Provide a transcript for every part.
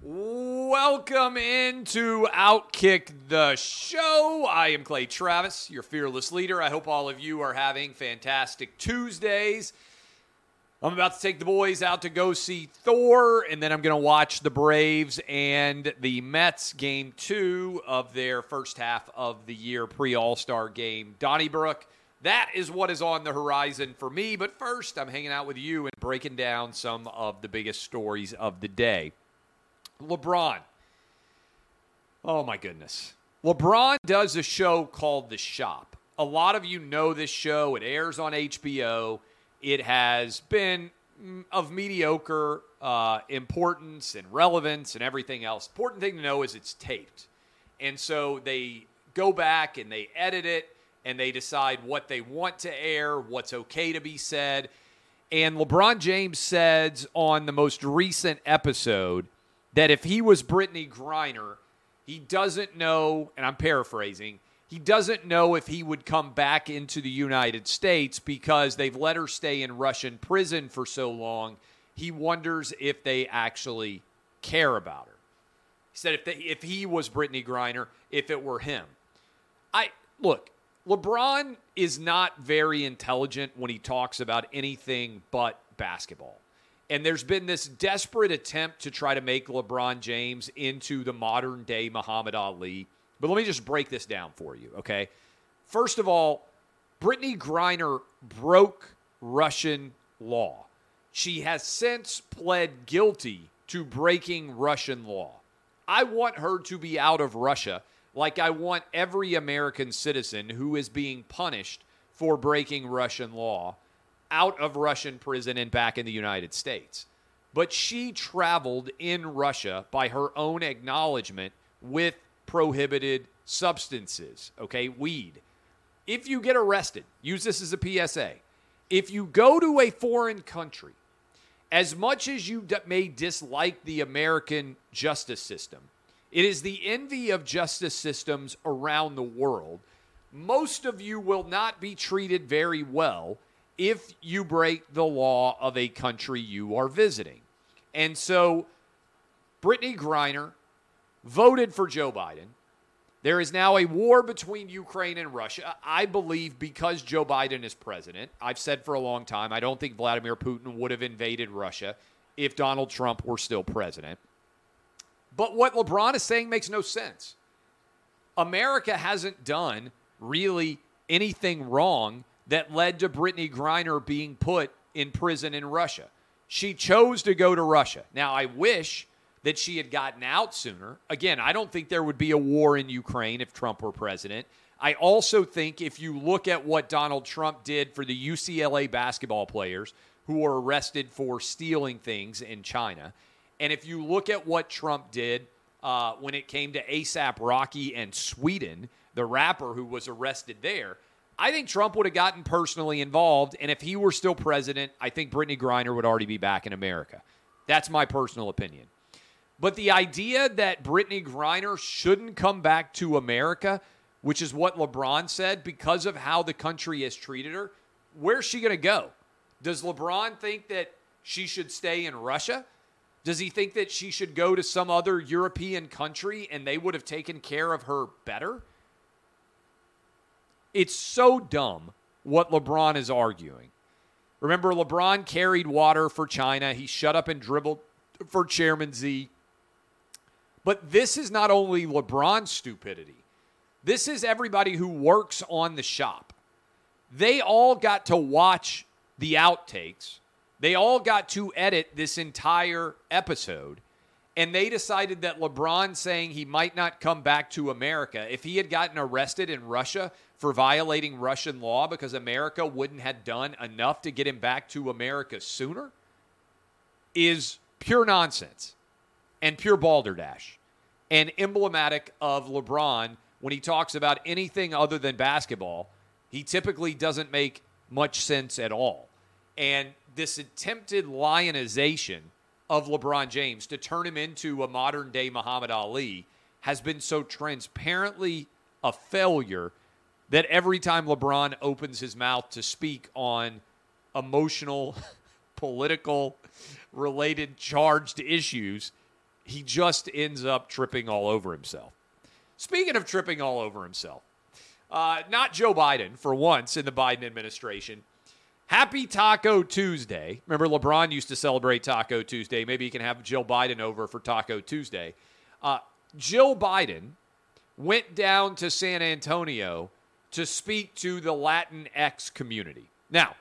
Welcome into Outkick the Show. I am Clay Travis, your fearless leader. I hope all of you are having fantastic Tuesdays. I'm about to take the boys out to go see Thor, and then I'm going to watch the Braves and the Mets game two of their first half of the year pre All Star game. Donnybrook, that is what is on the horizon for me. But first, I'm hanging out with you and breaking down some of the biggest stories of the day. LeBron. Oh my goodness. LeBron does a show called The Shop. A lot of you know this show. It airs on HBO. It has been mm, of mediocre uh, importance and relevance and everything else. Important thing to know is it's taped. And so they go back and they edit it and they decide what they want to air, what's okay to be said. And LeBron James says on the most recent episode that if he was Brittney Griner, he doesn't know, and I'm paraphrasing, he doesn't know if he would come back into the United States because they've let her stay in Russian prison for so long. He wonders if they actually care about her. He said if they, if he was Brittney Griner, if it were him. I look, LeBron is not very intelligent when he talks about anything but basketball. And there's been this desperate attempt to try to make LeBron James into the modern day Muhammad Ali. But let me just break this down for you, okay? First of all, Brittney Griner broke Russian law. She has since pled guilty to breaking Russian law. I want her to be out of Russia like I want every American citizen who is being punished for breaking Russian law out of Russian prison and back in the United States. But she traveled in Russia by her own acknowledgement with prohibited substances, okay, weed. If you get arrested, use this as a PSA. If you go to a foreign country, as much as you may dislike the American justice system, it is the envy of justice systems around the world. Most of you will not be treated very well if you break the law of a country you are visiting. And so Brittney Griner voted for Joe Biden. There is now a war between Ukraine and Russia. I believe because Joe Biden is president. I've said for a long time, I don't think Vladimir Putin would have invaded Russia if Donald Trump were still president. But what LeBron is saying makes no sense. America hasn't done really anything wrong that led to Brittney Griner being put in prison in Russia. She chose to go to Russia. Now, I wish that she had gotten out sooner. Again, I don't think there would be a war in Ukraine if Trump were president. I also think if you look at what Donald Trump did for the UCLA basketball players who were arrested for stealing things in China, and if you look at what Trump did uh, when it came to ASAP Rocky and Sweden, the rapper who was arrested there, I think Trump would have gotten personally involved. And if he were still president, I think Brittney Griner would already be back in America. That's my personal opinion. But the idea that Brittney Griner shouldn't come back to America, which is what LeBron said, because of how the country has treated her, where's she going to go? Does LeBron think that she should stay in Russia? Does he think that she should go to some other European country and they would have taken care of her better? It's so dumb what LeBron is arguing. Remember, LeBron carried water for China. He shut up and dribbled for Chairman Z. But this is not only LeBron's stupidity, this is everybody who works on the shop. They all got to watch the outtakes, they all got to edit this entire episode. And they decided that LeBron saying he might not come back to America, if he had gotten arrested in Russia for violating Russian law because America wouldn't have done enough to get him back to America sooner is pure nonsense and pure balderdash and emblematic of LeBron when he talks about anything other than basketball. He typically doesn't make much sense at all. And this attempted lionization of LeBron James to turn him into a modern day Muhammad Ali has been so transparently a failure that every time LeBron opens his mouth to speak on emotional, political, related, charged issues, he just ends up tripping all over himself. Speaking of tripping all over himself, uh, not Joe Biden for once in the Biden administration. Happy Taco Tuesday. Remember, LeBron used to celebrate Taco Tuesday. Maybe you can have Jill Biden over for Taco Tuesday. Uh, Jill Biden went down to San Antonio to speak to the Latinx community. Now,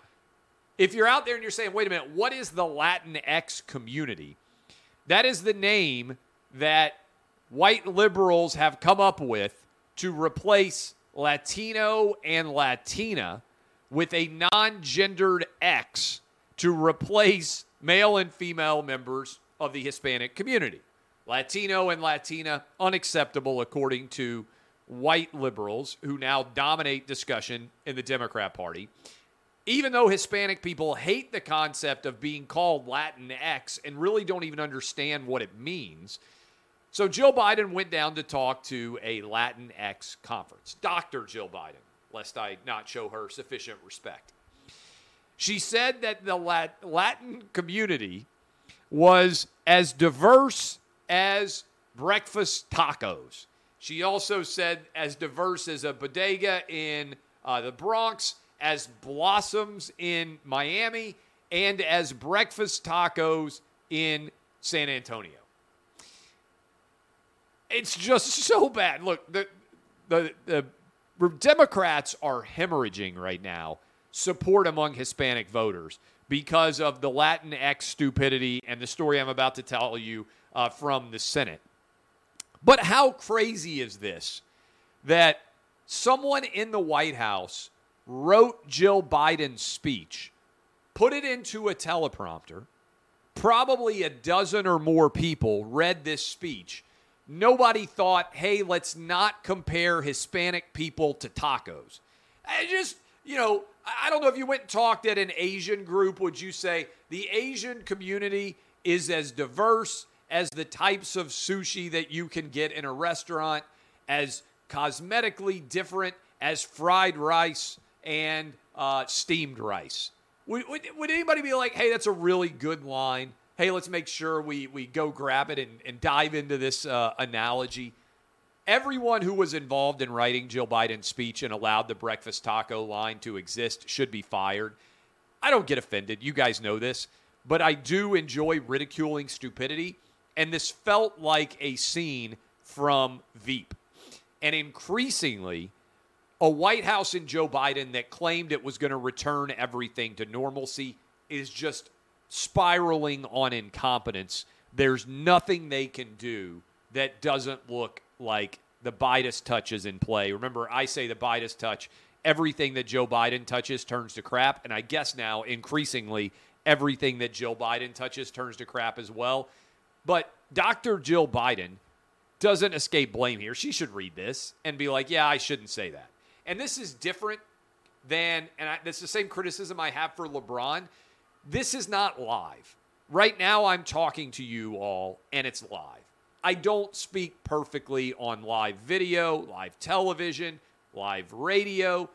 if you're out there and you're saying, wait a minute, what is the Latinx community? That is the name that white liberals have come up with to replace Latino and Latina with a non gendered X to replace male and female members of the Hispanic community. Latino and Latina, unacceptable according to white liberals who now dominate discussion in the Democrat Party. Even though Hispanic people hate the concept of being called Latinx and really don't even understand what it means. So Jill Biden went down to talk to a Latinx conference. Dr. Jill Biden, lest I not show her sufficient respect. She said that the Latin community was as diverse as breakfast tacos. She also said as diverse as a bodega in uh, the Bronx, as blossoms in Miami, and as breakfast tacos in San Antonio. It's just so bad. Look, the, the, the Democrats are hemorrhaging right now support among Hispanic voters because of the Latinx stupidity and the story I'm about to tell you uh, from the Senate. But how crazy is this that someone in the White House wrote Jill Biden's speech, put it into a teleprompter, probably a dozen or more people read this speech. Nobody thought, hey, let's not compare Hispanic people to tacos. I just, you know, I don't know if you went and talked at an Asian group, would you say the Asian community is as diverse as the types of sushi that you can get in a restaurant, as cosmetically different as fried rice and uh, steamed rice. Would, would, would, anybody be like, hey, that's a really good line? Hey, let's make sure we, we go grab it and, and dive into this uh, analogy. Everyone who was involved in writing Jill Biden's speech and allowed the breakfast taco line to exist should be fired. I don't get offended. You guys know this. But I do enjoy ridiculing stupidity and this felt like a scene from Veep. And increasingly, a White House and Joe Biden that claimed it was going to return everything to normalcy is just spiraling on incompetence. There's nothing they can do that doesn't look like the Biden touch is in play. Remember, I say the Biden touch. Everything that Joe Biden touches turns to crap. And I guess now, increasingly, everything that Joe Biden touches turns to crap as well. But Dr. Jill Biden doesn't escape blame here. She should read this and be like, yeah, I shouldn't say that. And this is different than, and I, is the same criticism I have for LeBron. This is not live. Right now, I'm talking to you all, and it's live. I don't speak perfectly on live video, live television, live radio.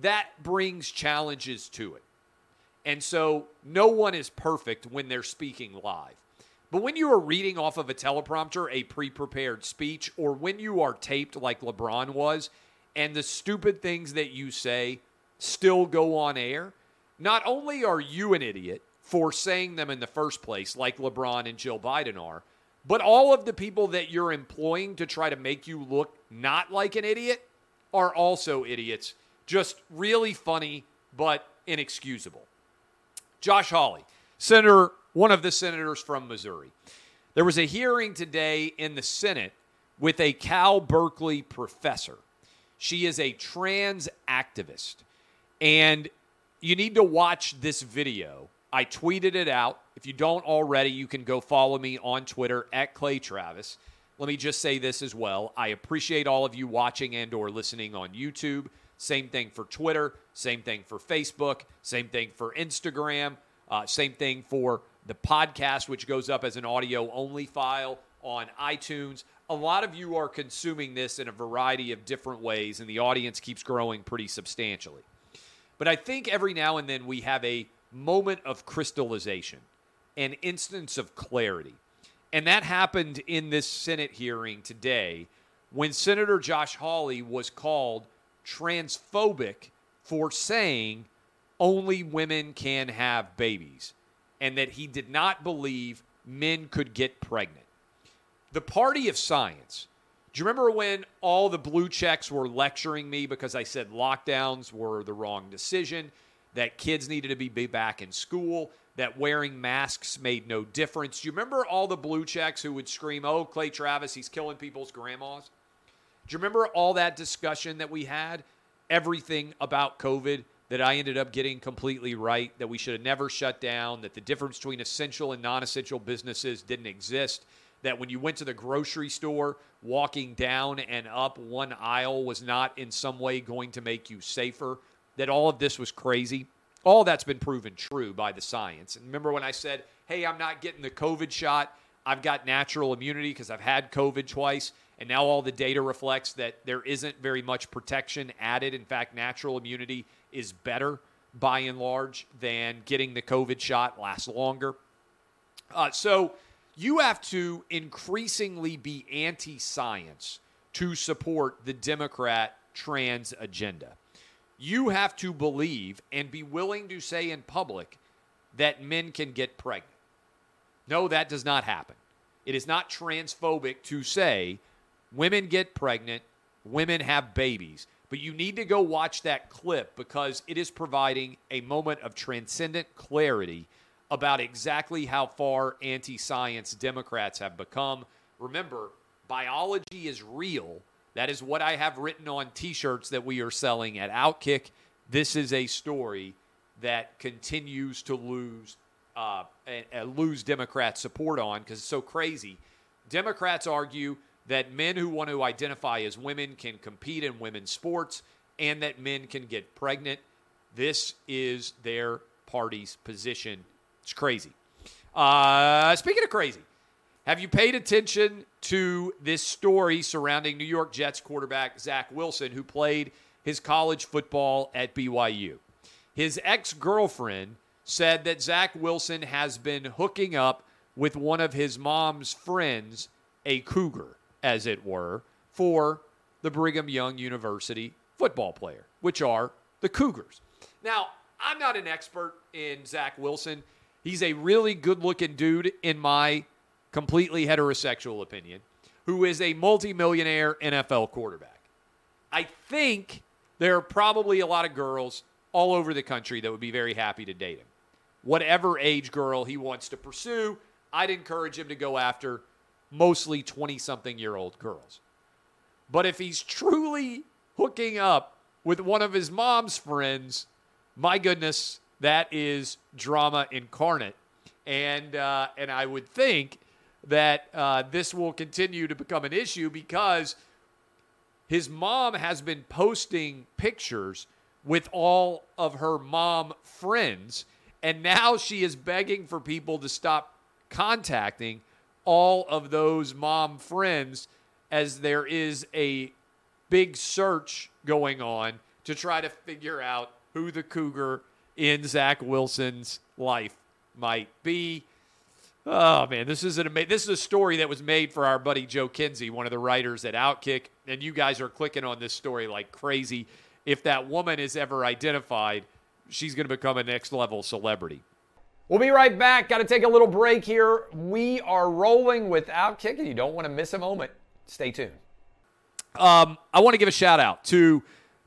That brings challenges to it. And so, no one is perfect when they're speaking live. But when you are reading off of a teleprompter a pre prepared speech, or when you are taped like LeBron was, and the stupid things that you say still go on air, not only are you an idiot for saying them in the first place, like LeBron and Jill Biden are, but all of the people that you're employing to try to make you look not like an idiot are also idiots. Just really funny, but inexcusable. Josh Hawley, Senator one of the senators from Missouri. There was a hearing today in the Senate with a Cal Berkeley professor. She is a trans activist. And you need to watch this video. I tweeted it out. If you don't already, you can go follow me on Twitter at Clay Travis. Let me just say this as well. I appreciate all of you watching and or listening on YouTube. Same thing for Twitter, same thing for Facebook, same thing for Instagram, uh, same thing for the podcast, which goes up as an audio only file on iTunes. A lot of you are consuming this in a variety of different ways, and the audience keeps growing pretty substantially. But I think every now and then we have a moment of crystallization, an instance of clarity. And that happened in this Senate hearing today when Senator Josh Hawley was called transphobic for saying only women can have babies and that he did not believe men could get pregnant. The party of science. Do you remember when all the blue checks were lecturing me because I said lockdowns were the wrong decision, that kids needed to be back in school, that wearing masks made no difference? Do you remember all the blue checks who would scream, oh, Clay Travis, he's killing people's grandmas? Do you remember all that discussion that we had? Everything about COVID that I ended up getting completely right, that we should have never shut down, that the difference between essential and non essential businesses didn't exist, that when you went to the grocery store, walking down and up one aisle was not in some way going to make you safer, that all of this was crazy. All that's been proven true by the science. And remember when I said, hey, I'm not getting the COVID shot, I've got natural immunity because I've had COVID twice. And now all the data reflects that there isn't very much protection added. In fact, natural immunity is better by and large than getting the COVID shot, lasts longer. Uh, so you have to increasingly be anti science to support the Democrat trans agenda. You have to believe and be willing to say in public that men can get pregnant. No, that does not happen. It is not transphobic to say women get pregnant, women have babies. But you need to go watch that clip because it is providing a moment of transcendent clarity about exactly how far anti science Democrats have become. Remember, biology is real. That is what I have written on t shirts that we are selling at Outkick. This is a story that continues to lose uh, lose Democrat support on because it's so crazy. Democrats argue that men who want to identify as women can compete in women's sports and that men can get pregnant. This is their party's position. It's crazy. Uh, speaking of crazy, have you paid attention to this story surrounding New York Jets quarterback Zach Wilson, who played his college football at BYU? His ex girlfriend said that Zach Wilson has been hooking up with one of his mom's friends, a cougar as it were, for the Brigham Young University football player, which are the Cougars. Now, I'm not an expert in Zach Wilson. He's a really good looking dude, in my completely heterosexual opinion, who is a multimillionaire NFL quarterback. I think there are probably a lot of girls all over the country that would be very happy to date him. Whatever age girl he wants to pursue, I'd encourage him to go after mostly 20 something year old girls. But if he's truly hooking up with one of his mom's friends, my goodness, that is drama incarnate. And, uh, and I would think that uh, this will continue to become an issue because his mom has been posting pictures with all of her mom friends. And now she is begging for people to stop contacting all of those mom friends as there is a big search going on to try to figure out who the cougar in Zach Wilson's life might be. Oh man, this is an amazing. This is a story that was made for our buddy Joe Kinsey, one of the writers at Outkick, and you guys are clicking on this story like crazy. If that woman is ever identified, she's going to become a next level celebrity. We'll be right back. Got to take a little break here. We are rolling with Outkick, and you don't want to miss a moment. Stay tuned. Um, I want to give a shout out to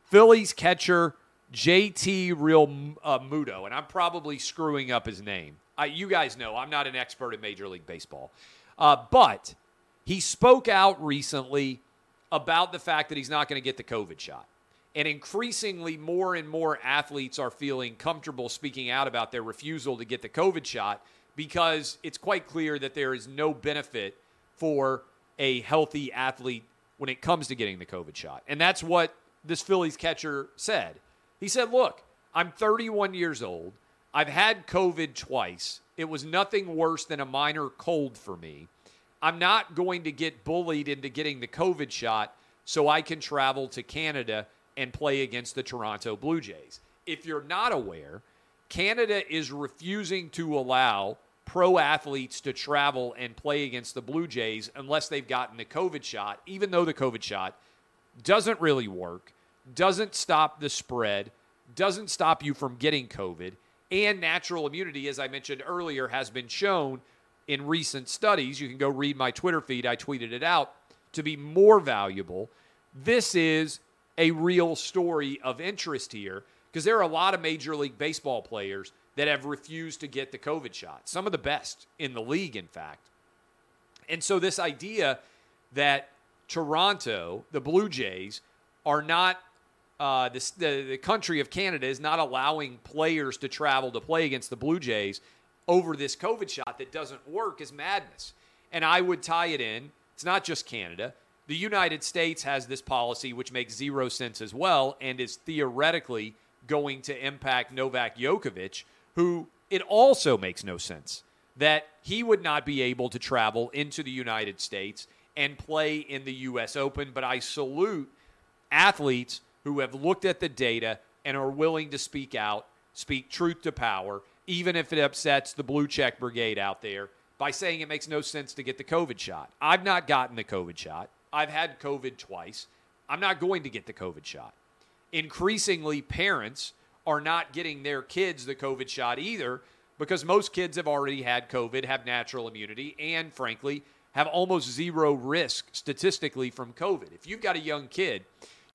Phillies catcher JT Real uh, and I'm probably screwing up his name. I, you guys know I'm not an expert in Major League Baseball, uh, but he spoke out recently about the fact that he's not going to get the COVID shot. And increasingly, more and more athletes are feeling comfortable speaking out about their refusal to get the COVID shot because it's quite clear that there is no benefit for a healthy athlete when it comes to getting the COVID shot. And that's what this Phillies catcher said. He said, Look, I'm 31 years old. I've had COVID twice. It was nothing worse than a minor cold for me. I'm not going to get bullied into getting the COVID shot so I can travel to Canada and play against the Toronto Blue Jays. If you're not aware, Canada is refusing to allow pro athletes to travel and play against the Blue Jays unless they've gotten the COVID shot, even though the COVID shot doesn't really work, doesn't stop the spread, doesn't stop you from getting COVID, and natural immunity, as I mentioned earlier, has been shown in recent studies. You can go read my Twitter feed, I tweeted it out, to be more valuable. This is a real story of interest here because there are a lot of Major League Baseball players that have refused to get the COVID shot, some of the best in the league, in fact. And so, this idea that Toronto, the Blue Jays, are not uh, the, the, the country of Canada is not allowing players to travel to play against the Blue Jays over this COVID shot that doesn't work is madness. And I would tie it in. It's not just Canada. The United States has this policy, which makes zero sense as well, and is theoretically going to impact Novak Djokovic, who it also makes no sense that he would not be able to travel into the United States and play in the U.S. Open. But I salute athletes who have looked at the data and are willing to speak out, speak truth to power, even if it upsets the blue check brigade out there by saying it makes no sense to get the COVID shot. I've not gotten the COVID shot. I've had COVID twice. I'm not going to get the COVID shot. Increasingly, parents are not getting their kids the COVID shot either because most kids have already had COVID, have natural immunity, and frankly, have almost zero risk statistically from COVID. If you've got a young kid,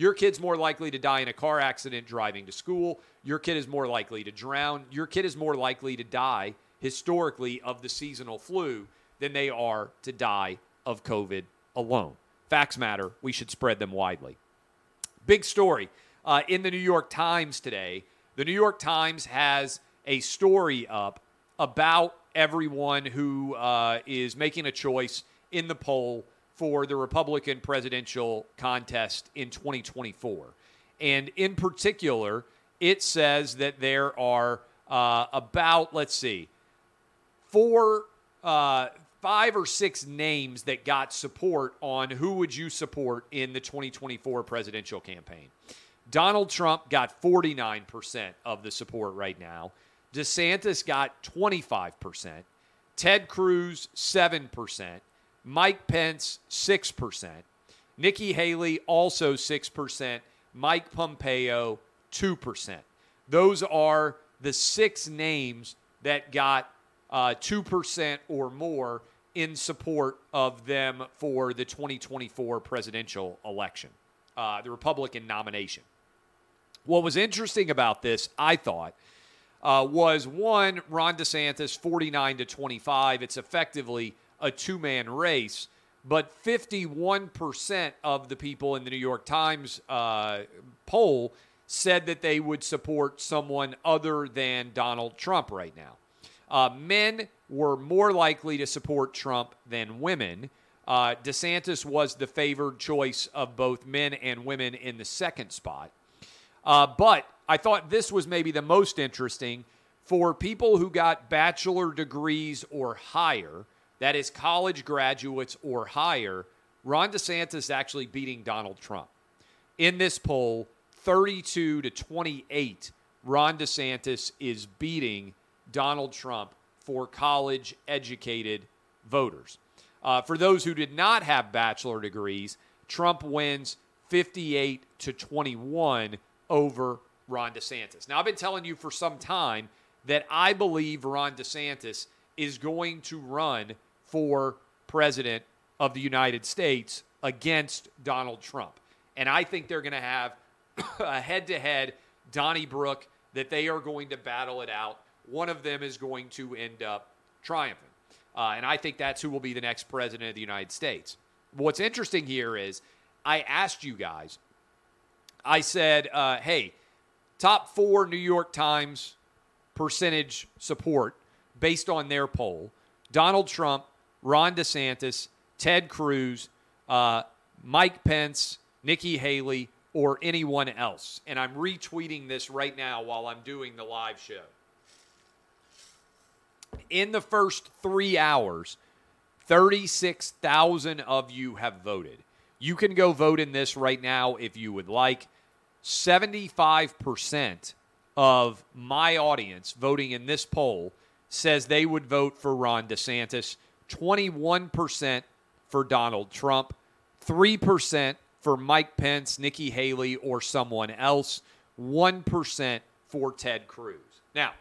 your kid's more likely to die in a car accident driving to school. Your kid is more likely to drown. Your kid is more likely to die historically of the seasonal flu than they are to die of COVID alone. Facts matter. We should spread them widely. Big story uh, in the New York Times today. The New York Times has a story up about everyone who uh, is making a choice in the poll for the Republican presidential contest in 2024. And in particular, it says that there are uh, about, let's see, four, uh, five or six names that got support on who would you support in the 2024 presidential campaign. Donald Trump got 49% of the support right now. DeSantis got 25%. Ted Cruz, 7%. Mike Pence, 6%. Nikki Haley, also 6%. Mike Pompeo, 2%. Those are the six names that got uh, 2% or more in support of them for the 2024 presidential election, uh, the Republican nomination. What was interesting about this, I thought, uh, was one, Ron DeSantis, 49 to 25. It's effectively a two man race. But 51% of the people in the New York Times uh, poll said that they would support someone other than Donald Trump right now. Uh, men were more likely to support Trump than women. Uh, DeSantis was the favored choice of both men and women in the second spot. Uh, but I thought this was maybe the most interesting for people who got bachelor degrees or higher that is college graduates or higher, Ron DeSantis is actually beating Donald Trump. In this poll, 32 to 28, Ron DeSantis is beating Donald Trump for college educated voters. Uh, for those who did not have bachelor degrees, Trump wins 58 to 21 over Ron DeSantis. Now, I've been telling you for some time that I believe Ron DeSantis is going to run for president of the United States against Donald Trump. And I think they're going to have a head to head Donnybrook that they are going to battle it out. One of them is going to end up triumphing. Uh, and I think that's who will be the next president of the United States. What's interesting here is I asked you guys, I said, uh, hey, top four New York Times percentage support based on their poll Donald Trump, Ron DeSantis, Ted Cruz, uh, Mike Pence, Nikki Haley, or anyone else. And I'm retweeting this right now while I'm doing the live show. In the first three hours, 36,000 of you have voted. You can go vote in this right now if you would like. 75% of my audience voting in this poll says they would vote for Ron DeSantis, 21% for Donald Trump, 3% for Mike Pence, Nikki Haley, or someone else, 1% for Ted Cruz. Now,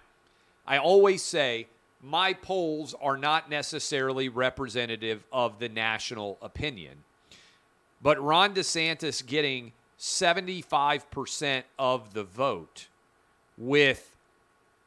I always say my polls are not necessarily representative of the national opinion, but Ron DeSantis getting 75% of the vote with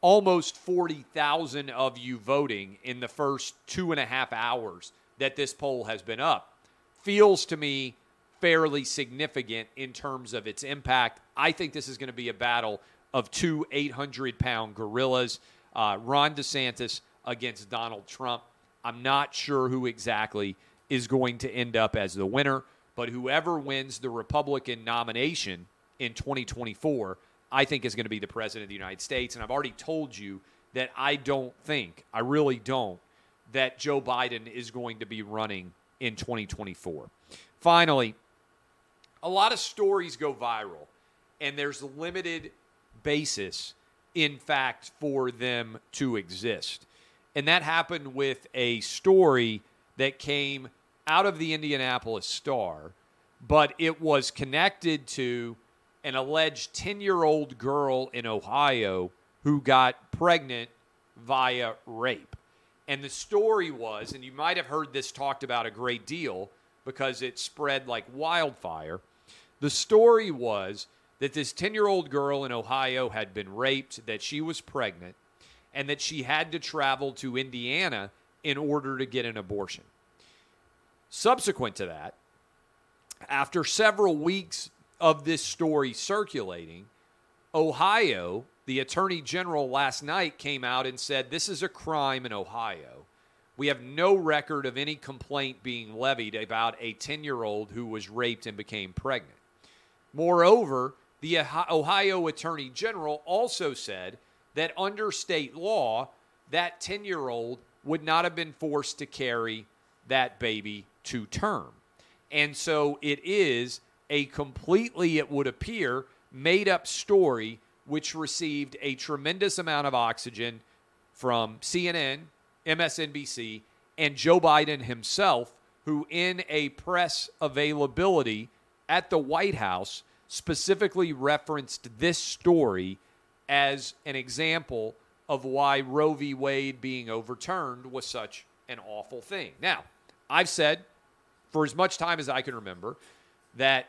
almost 40,000 of you voting in the first two and a half hours that this poll has been up feels to me fairly significant in terms of its impact. I think this is going to be a battle of two 800 pound gorillas uh, Ron DeSantis against Donald Trump. I'm not sure who exactly is going to end up as the winner, but whoever wins the Republican nomination in 2024, I think is going to be the president of the United States. And I've already told you that I don't think, I really don't, that Joe Biden is going to be running in 2024. Finally, a lot of stories go viral, and there's limited basis, in fact, for them to exist. And that happened with a story that came out of the Indianapolis Star, but it was connected to an alleged 10 year old girl in Ohio who got pregnant via rape. And the story was, and you might have heard this talked about a great deal because it spread like wildfire. The story was that this 10 year old girl in Ohio had been raped, that she was pregnant, and that she had to travel to Indiana in order to get an abortion. Subsequent to that, after several weeks of this story circulating, Ohio, the attorney general last night came out and said this is a crime in Ohio. We have no record of any complaint being levied about a 10 year old who was raped and became pregnant. Moreover, the Ohio Attorney General also said that under state law, that 10 year old would not have been forced to carry that baby to term. And so it is a completely, it would appear, made up story which received a tremendous amount of oxygen from CNN, MSNBC, and Joe Biden himself, who, in a press availability at the White House, specifically referenced this story as an example of why Roe v. Wade being overturned was such an awful thing. Now, I've said for as much time as I can remember that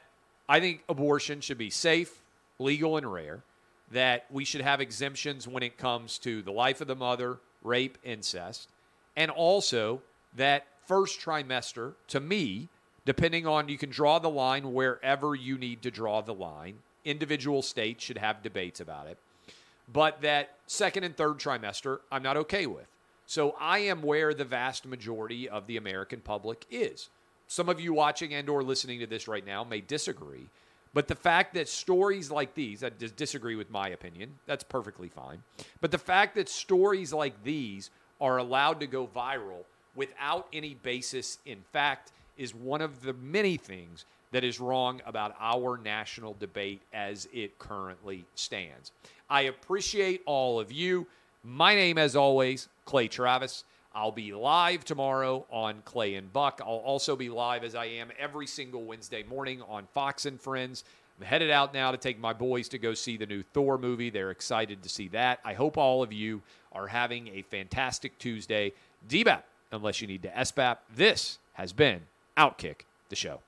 I think abortion should be safe, legal, and rare, that we should have exemptions when it comes to the life of the mother, rape, incest, and also that first trimester, to me, depending on you can draw the line wherever you need to draw the line. Individual states should have debates about it. But that second and third trimester, I'm not okay with. So I am where the vast majority of the American public is. Some of you watching and or listening to this right now may disagree, but the fact that stories like these, I disagree with my opinion, that's perfectly fine. But the fact that stories like these are allowed to go viral without any basis in fact is one of the many things that is wrong about our national debate as it currently stands. I appreciate all of you. My name, as always, Clay Travis. I'll be live tomorrow on Clay and Buck. I'll also be live as I am every single Wednesday morning on Fox and Friends. I'm headed out now to take my boys to go see the new Thor movie. They're excited to see that. I hope all of you are having a fantastic Tuesday. DBAP, unless you need to SBAP. This has been Outkick the show.